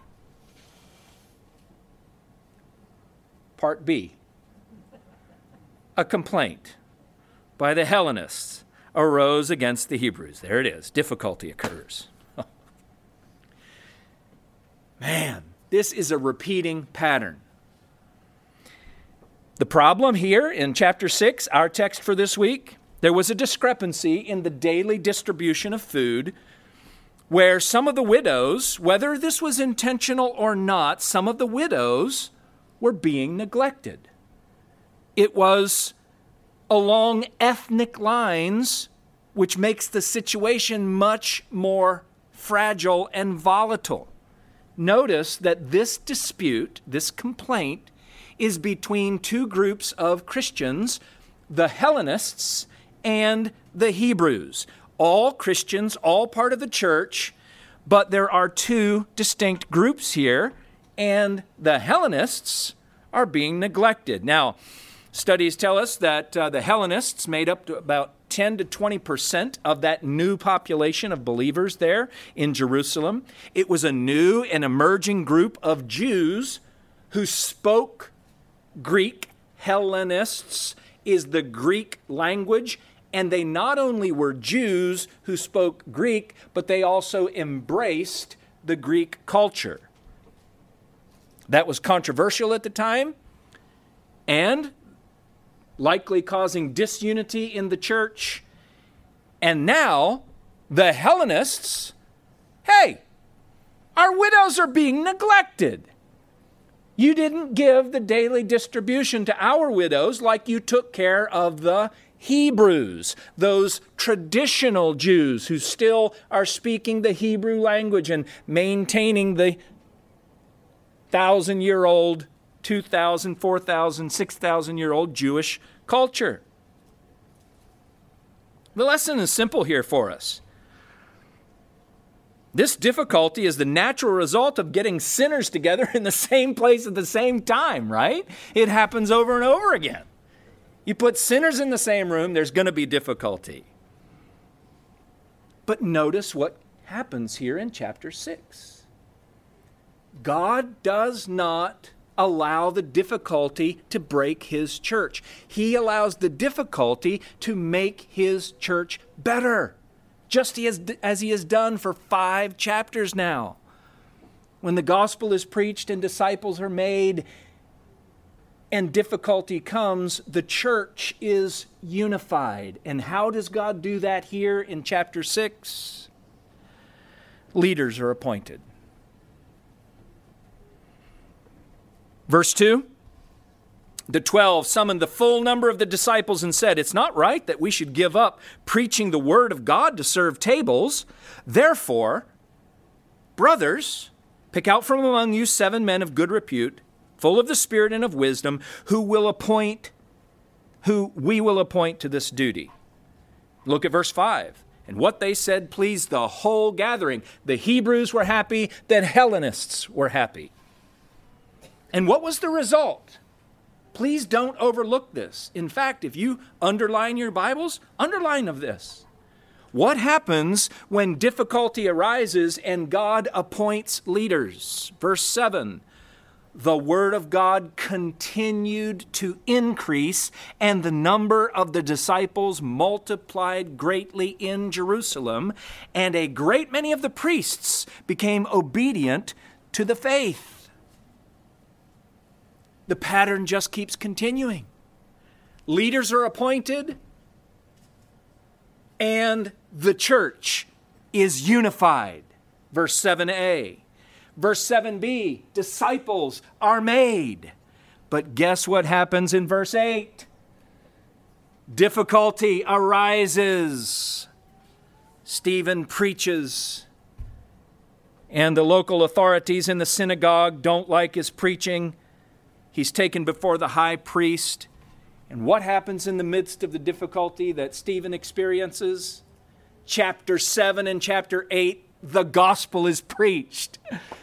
Part B a complaint by the Hellenists arose against the Hebrews. There it is. Difficulty occurs. Man, this is a repeating pattern. The problem here in chapter 6, our text for this week, there was a discrepancy in the daily distribution of food where some of the widows, whether this was intentional or not, some of the widows were being neglected. It was along ethnic lines, which makes the situation much more fragile and volatile. Notice that this dispute, this complaint, is between two groups of Christians the Hellenists and the Hebrews. All Christians, all part of the church, but there are two distinct groups here, and the Hellenists are being neglected. Now, studies tell us that uh, the Hellenists made up about 10 to 20 percent of that new population of believers there in Jerusalem. It was a new and emerging group of Jews who spoke Greek. Hellenists is the Greek language. And they not only were Jews who spoke Greek, but they also embraced the Greek culture. That was controversial at the time and likely causing disunity in the church. And now, the Hellenists, hey, our widows are being neglected. You didn't give the daily distribution to our widows like you took care of the Hebrews, those traditional Jews who still are speaking the Hebrew language and maintaining the thousand year old, 2,000, 4,000, 6,000 year old Jewish culture. The lesson is simple here for us. This difficulty is the natural result of getting sinners together in the same place at the same time, right? It happens over and over again. You put sinners in the same room, there's going to be difficulty. But notice what happens here in chapter 6. God does not allow the difficulty to break his church. He allows the difficulty to make his church better, just as, he has done for five chapters now. When the gospel is preached and disciples are made, and difficulty comes, the church is unified. And how does God do that here in chapter 6? Leaders are appointed. Verse 2 The twelve summoned the full number of the disciples and said, It's not right that we should give up preaching the word of God to serve tables. Therefore, brothers, pick out from among you seven men of good repute full of the Spirit and of wisdom, who will appoint, who we will appoint to this duty. Look at verse 5. And what they said pleased the whole gathering. The Hebrews were happy, the Hellenists were happy. And what was the result? Please don't overlook this. In fact, if you underline your Bibles, underline of this. What happens when difficulty arises and God appoints leaders? Verse 7 the word of God continued to increase, and the number of the disciples multiplied greatly in Jerusalem, and a great many of the priests became obedient to the faith. The pattern just keeps continuing. Leaders are appointed, and the church is unified. Verse 7a. Verse 7b disciples are made. But guess what happens in verse 8? Difficulty arises. Stephen preaches, and the local authorities in the synagogue don't like his preaching. He's taken before the high priest. And what happens in the midst of the difficulty that Stephen experiences? Chapter 7 and chapter 8 the gospel is preached,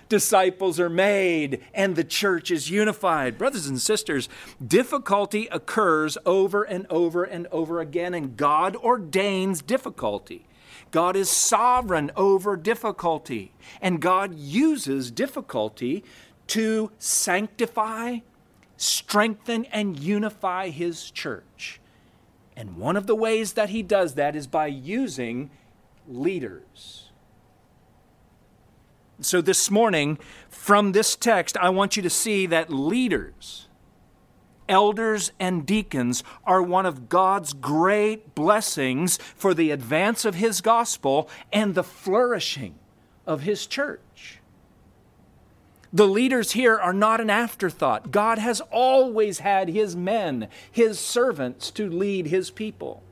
disciples are made, and the church is unified. Brothers and sisters, difficulty occurs over and over and over again, and God ordains difficulty. God is sovereign over difficulty, and God uses difficulty to sanctify, strengthen, and unify His church. And one of the ways that He does that is by using leaders. So, this morning, from this text, I want you to see that leaders, elders, and deacons are one of God's great blessings for the advance of His gospel and the flourishing of His church. The leaders here are not an afterthought. God has always had His men, His servants, to lead His people.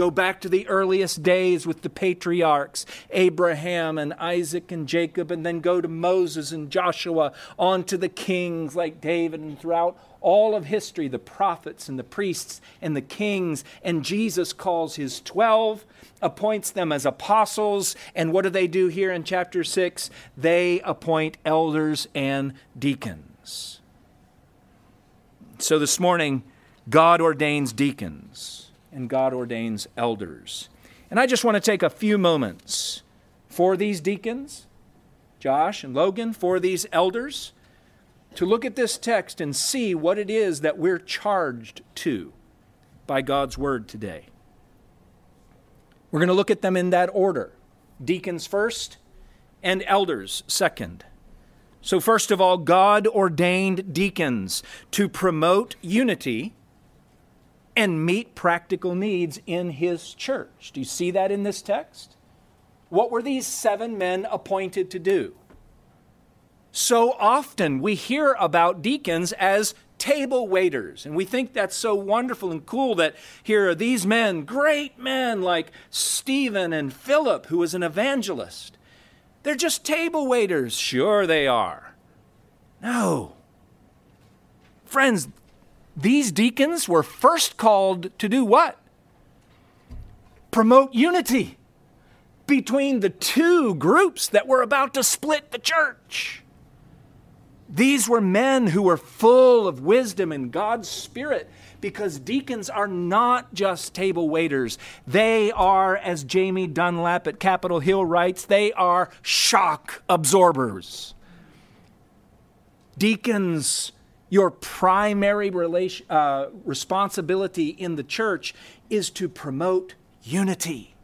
Go back to the earliest days with the patriarchs, Abraham and Isaac and Jacob, and then go to Moses and Joshua, on to the kings like David, and throughout all of history, the prophets and the priests and the kings. And Jesus calls his 12, appoints them as apostles. And what do they do here in chapter 6? They appoint elders and deacons. So this morning, God ordains deacons and God ordains elders. And I just want to take a few moments for these deacons, Josh and Logan, for these elders, to look at this text and see what it is that we're charged to by God's word today. We're going to look at them in that order deacons first and elders second. So, first of all, God ordained deacons to promote unity and meet practical needs in his church. Do you see that in this text? What were these seven men appointed to do? So often we hear about deacons as table waiters, and we think that's so wonderful and cool that here are these men, great men like Stephen and Philip, who was an evangelist. They're just table waiters. Sure, they are. No. Friends, these deacons were first called to do what? Promote unity between the two groups that were about to split the church. These were men who were full of wisdom and God's Spirit because deacons are not just table waiters. They are, as Jamie Dunlop at Capitol Hill writes, they are shock absorbers. Deacons your primary relation, uh, responsibility in the church is to promote unity.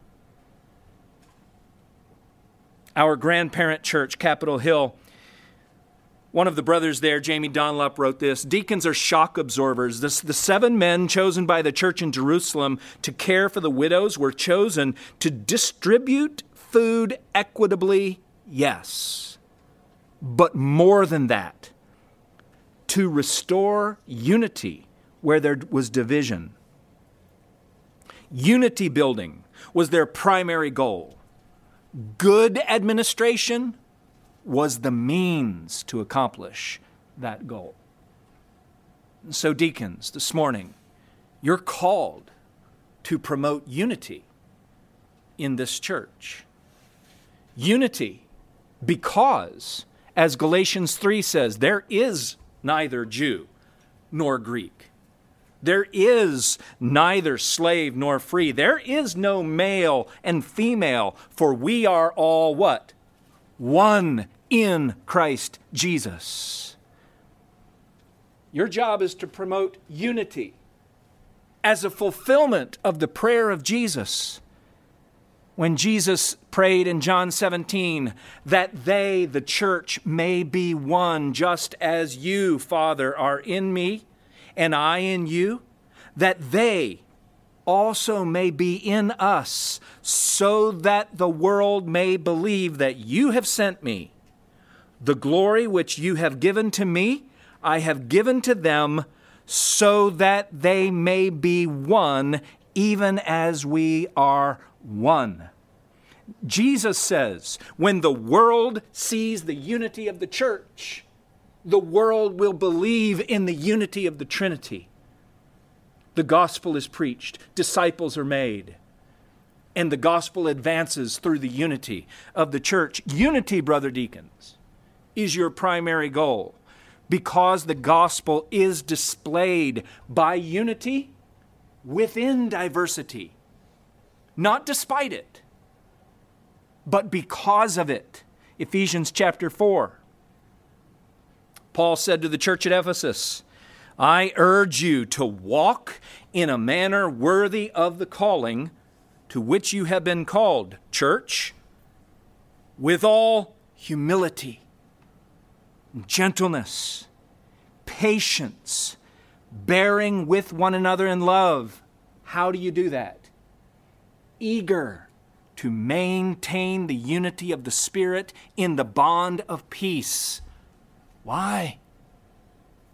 Our grandparent church, Capitol Hill, one of the brothers there, Jamie Dunlop, wrote this Deacons are shock absorbers. the seven men chosen by the church in Jerusalem to care for the widows were chosen to distribute food equitably, yes. But more than that, to restore unity where there was division. Unity building was their primary goal. Good administration was the means to accomplish that goal. And So, deacons, this morning, you're called to promote unity in this church. Unity because, as Galatians 3 says, there is neither Jew nor Greek. There is neither slave nor free. There is no male and female, for we are all what? One in Christ Jesus. Your job is to promote unity as a fulfillment of the prayer of Jesus when Jesus prayed in John 17 that they, the church, may be one, just as you, Father, are in me and I in you, that they also may be in us, so that the world may believe that you have sent me. The glory which you have given to me, I have given to them, so that they may be one, even as we are one. Jesus says, when the world sees the unity of the church, the world will believe in the unity of the Trinity. the gospel is preached, disciples are made, and the gospel advances through the unity of the church. Unity, brother deacons, is your primary goal because the gospel is displayed by unity within diversity, not despite it, but because of it. Ephesians chapter 4. Paul said to the church at Ephesus, I urge you to walk in a manner worthy of the calling to which you have been called, church, with all humility, gentleness, patience, bearing with one another in love. How do you do that? Eager to maintain the unity of the Spirit in the bond of peace. Why?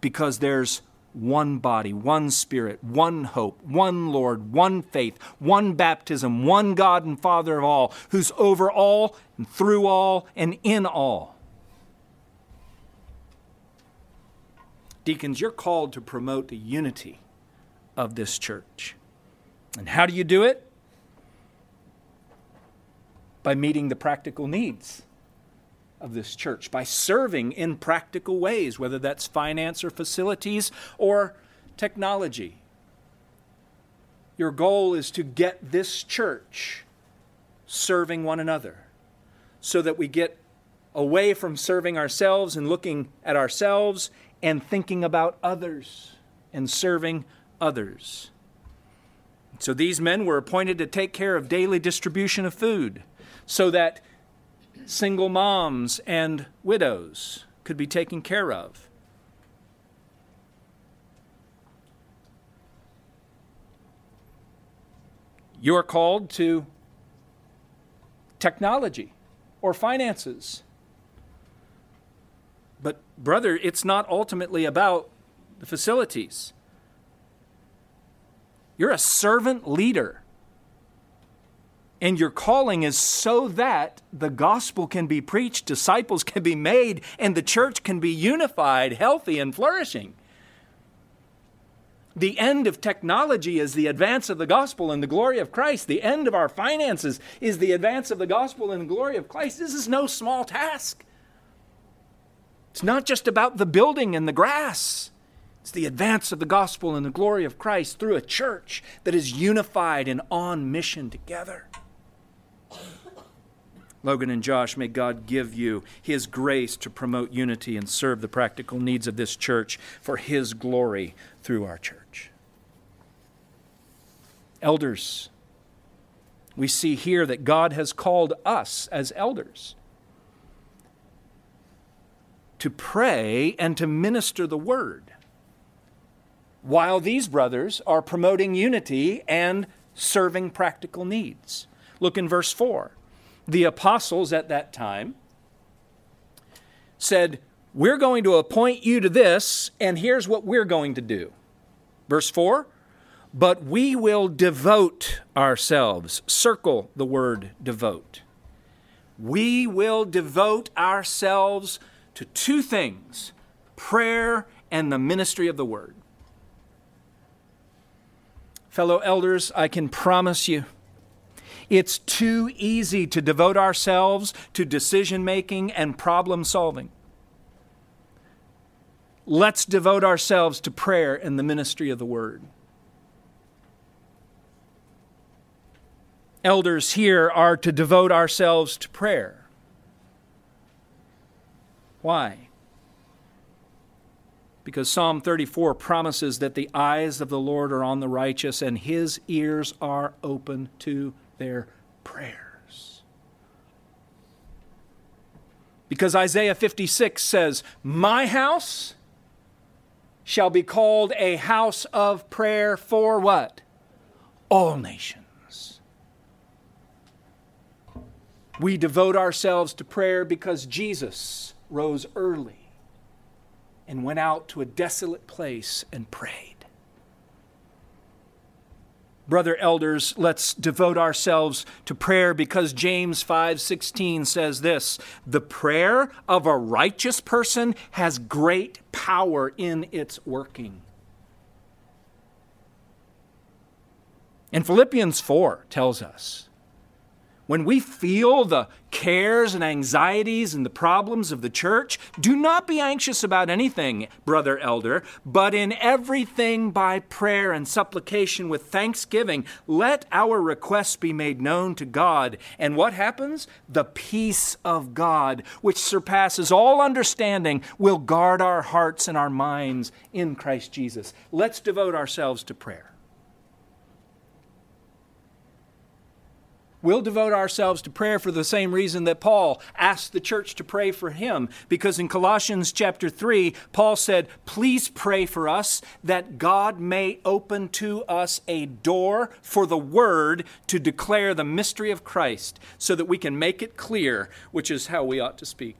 Because there's one body, one Spirit, one hope, one Lord, one faith, one baptism, one God and Father of all, who's over all and through all and in all. Deacons, you're called to promote the unity of this church. And how do you do it? By meeting the practical needs of this church, by serving in practical ways, whether that's finance or facilities or technology. Your goal is to get this church serving one another so that we get away from serving ourselves and looking at ourselves and thinking about others and serving others. So these men were appointed to take care of daily distribution of food so that single moms and widows could be taken care of. You're called to technology or finances but, brother, it's not ultimately about the facilities. You're a servant leader. And your calling is so that the gospel can be preached, disciples can be made, and the church can be unified, healthy, and flourishing. The end of technology is the advance of the gospel and the glory of Christ. The end of our finances is the advance of the gospel and the glory of Christ. This is no small task. It's not just about the building and the grass. It's the advance of the gospel and the glory of Christ through a church that is unified and on mission together. Logan and Josh, may God give you His grace to promote unity and serve the practical needs of this church for His glory through our church. Elders, we see here that God has called us as elders to pray and to minister the word, while these brothers are promoting unity and serving practical needs. Look in verse 4. The apostles at that time said, We're going to appoint you to this, and here's what we're going to do. Verse 4 But we will devote ourselves. Circle the word devote. We will devote ourselves to two things prayer and the ministry of the word. Fellow elders, I can promise you, it's too easy to devote ourselves to decision making and problem solving. Let's devote ourselves to prayer and the ministry of the word. Elders here are to devote ourselves to prayer. Why? Because Psalm 34 promises that the eyes of the Lord are on the righteous and his ears are open to their prayers. Because Isaiah 56 says, My house shall be called a house of prayer for what? All nations. We devote ourselves to prayer because Jesus rose early and went out to a desolate place and prayed. Brother elders, let's devote ourselves to prayer because James 5:16 says this, "The prayer of a righteous person has great power in its working." And Philippians 4 tells us when we feel the cares and anxieties and the problems of the church, do not be anxious about anything, brother elder, but in everything by prayer and supplication with thanksgiving, let our requests be made known to God. And what happens? The peace of God, which surpasses all understanding, will guard our hearts and our minds in Christ Jesus. Let's devote ourselves to prayer. We'll devote ourselves to prayer for the same reason that Paul asked the church to pray for him. Because in Colossians chapter 3, Paul said, Please pray for us that God may open to us a door for the word to declare the mystery of Christ so that we can make it clear, which is how we ought to speak.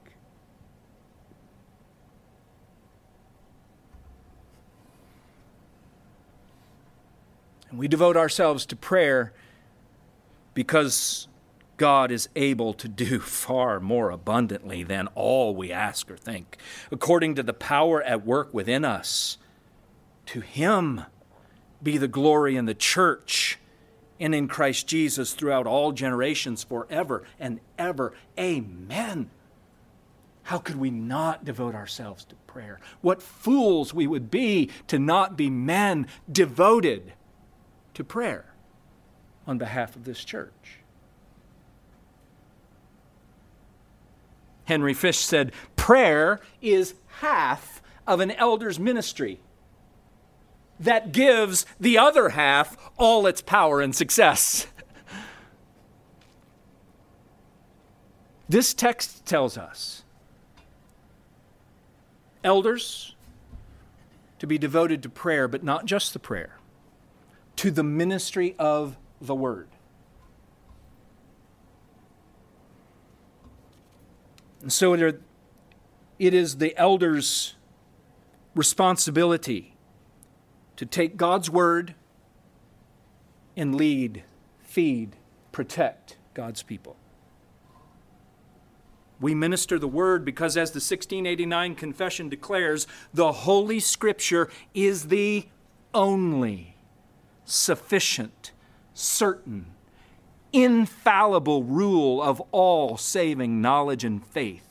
And we devote ourselves to prayer because God is able to do far more abundantly than all we ask or think, according to the power at work within us. To Him be the glory in the church and in Christ Jesus throughout all generations, forever and ever. Amen. How could we not devote ourselves to prayer? What fools we would be to not be men devoted to prayer on behalf of this church. Henry Fish said, Prayer is half of an elder's ministry that gives the other half all its power and success. this text tells us elders to be devoted to prayer, but not just the prayer, to the ministry of the Word. And so it is the elders' responsibility to take God's Word and lead, feed, protect God's people. We minister the Word because, as the 1689 Confession declares, the Holy Scripture is the only sufficient certain, infallible rule of all saving knowledge and faith.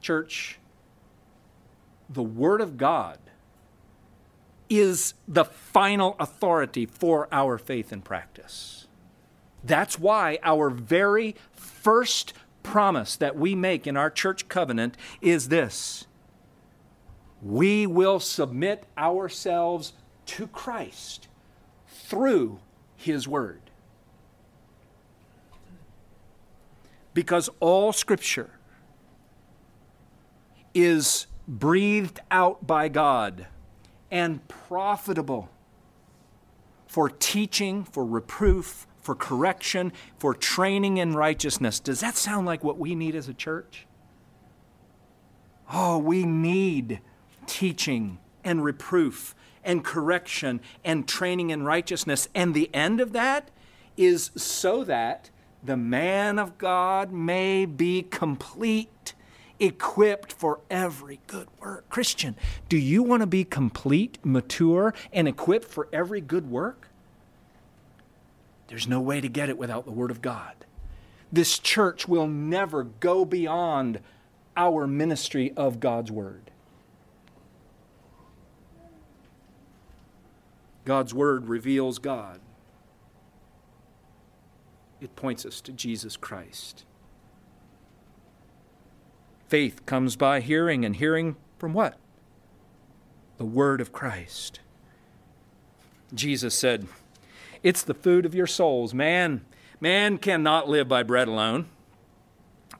Church, the Word of God is the final authority for our faith and practice. That's why our very first promise that we make in our church covenant is this we will submit ourselves to Christ through His Word. Because all Scripture is breathed out by God and profitable for teaching, for reproof, for correction, for training in righteousness. Does that sound like what we need as a church? Oh, we need teaching and reproof and correction and training in righteousness. And the end of that is so that the man of God may be complete, equipped for every good work. Christian, do you want to be complete, mature, and equipped for every good work? There's no way to get it without the Word of God. This church will never go beyond our ministry of God's Word. God's Word reveals God, it points us to Jesus Christ. Faith comes by hearing, and hearing from what? The Word of Christ. Jesus said, It's the food of your souls. Man, man cannot live by bread alone,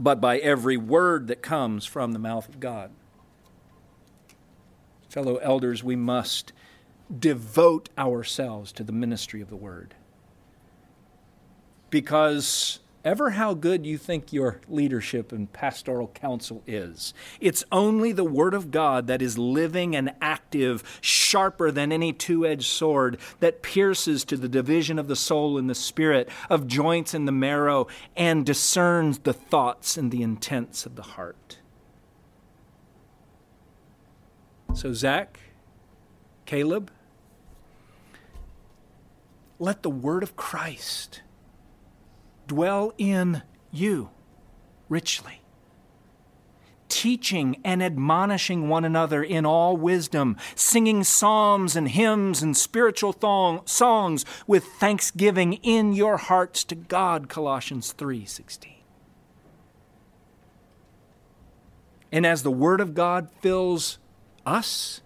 but by every word that comes from the mouth of God. Fellow elders, we must devote ourselves to the ministry of the word. Because ever how good you think your leadership and pastoral counsel is, it's only the Word of God that is living and active, sharper than any two edged sword, that pierces to the division of the soul and the spirit, of joints and the marrow, and discerns the thoughts and the intents of the heart. So, Zach, Caleb, let the word of Christ dwell in you richly, teaching and admonishing one another in all wisdom, singing psalms and hymns and spiritual thong- songs with thanksgiving in your hearts to God, Colossians 3:16. And as the word of God fills us,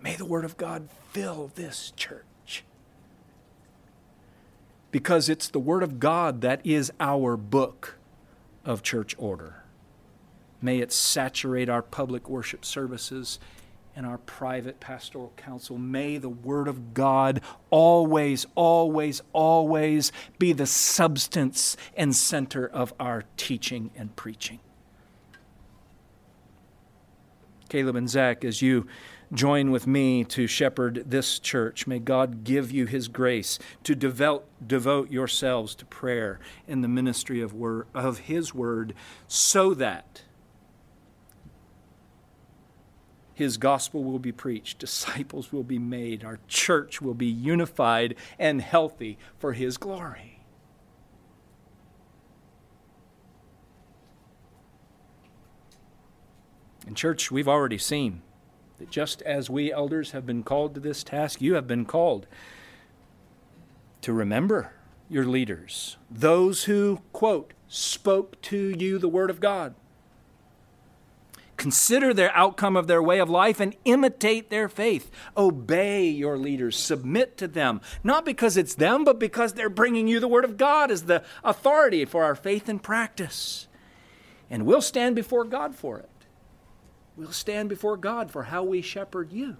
may the word of God fill this church. Because it's the word of God that is our book of church order. May it saturate our public worship services and our private pastoral counsel. May the Word of God always, always, always be the substance and center of our teaching and preaching. Caleb and Zach, as you join with me to shepherd this church, may God give you His grace to devote, devote yourselves to prayer in the ministry of, word, of His Word so that His gospel will be preached, disciples will be made, our church will be unified and healthy for His glory. In church, we've already seen that just as we elders have been called to this task, you have been called to remember your leaders, those who, quote, spoke to you the word of God. Consider their outcome of their way of life and imitate their faith. Obey your leaders, submit to them, not because it's them, but because they're bringing you the word of God as the authority for our faith and practice. And we'll stand before God for it we'll stand before God for how we shepherd you.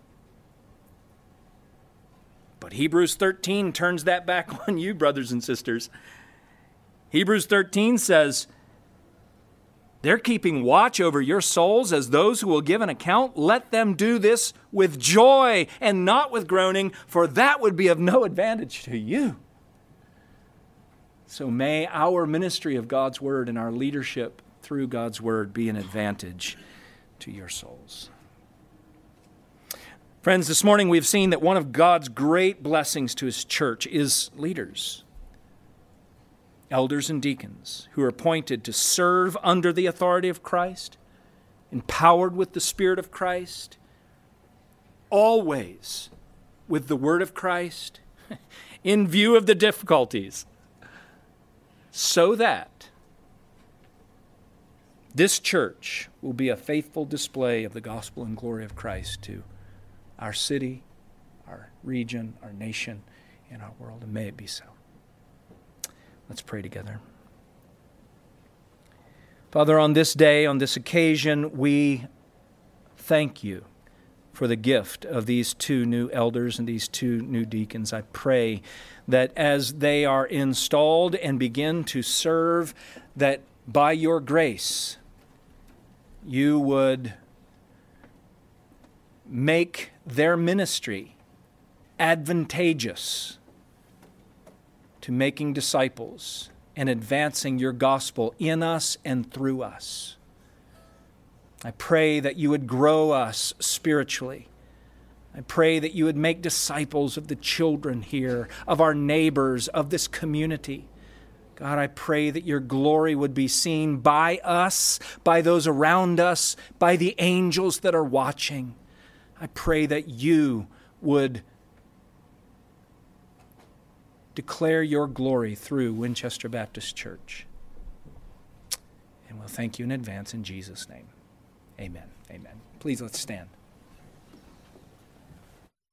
But Hebrews 13 turns that back on you, brothers and sisters. Hebrews 13 says, They're keeping watch over your souls as those who will give an account. Let them do this with joy and not with groaning, for that would be of no advantage to you. So may our ministry of God's Word and our leadership through God's Word be an advantage to your souls. Friends, this morning we've seen that one of God's great blessings to his church is leaders, elders and deacons, who are appointed to serve under the authority of Christ, empowered with the Spirit of Christ, always with the Word of Christ, in view of the difficulties, so that this church will be a faithful display of the gospel and glory of Christ to our city, our region, our nation, and our world. And may it be so. Let's pray together. Father, on this day, on this occasion, we thank you for the gift of these two new elders and these two new deacons. I pray that as they are installed and begin to serve, that by your grace, you would make their ministry advantageous to making disciples and advancing your gospel in us and through us. I pray that you would grow us spiritually. I pray that you would make disciples of the children here, of our neighbors, of this community. God, I pray that your glory would be seen by us, by those around us, by the angels that are watching. I pray that you would declare your glory through Winchester Baptist Church. And we'll thank you in advance in Jesus' name. Amen. Amen. Please let's stand.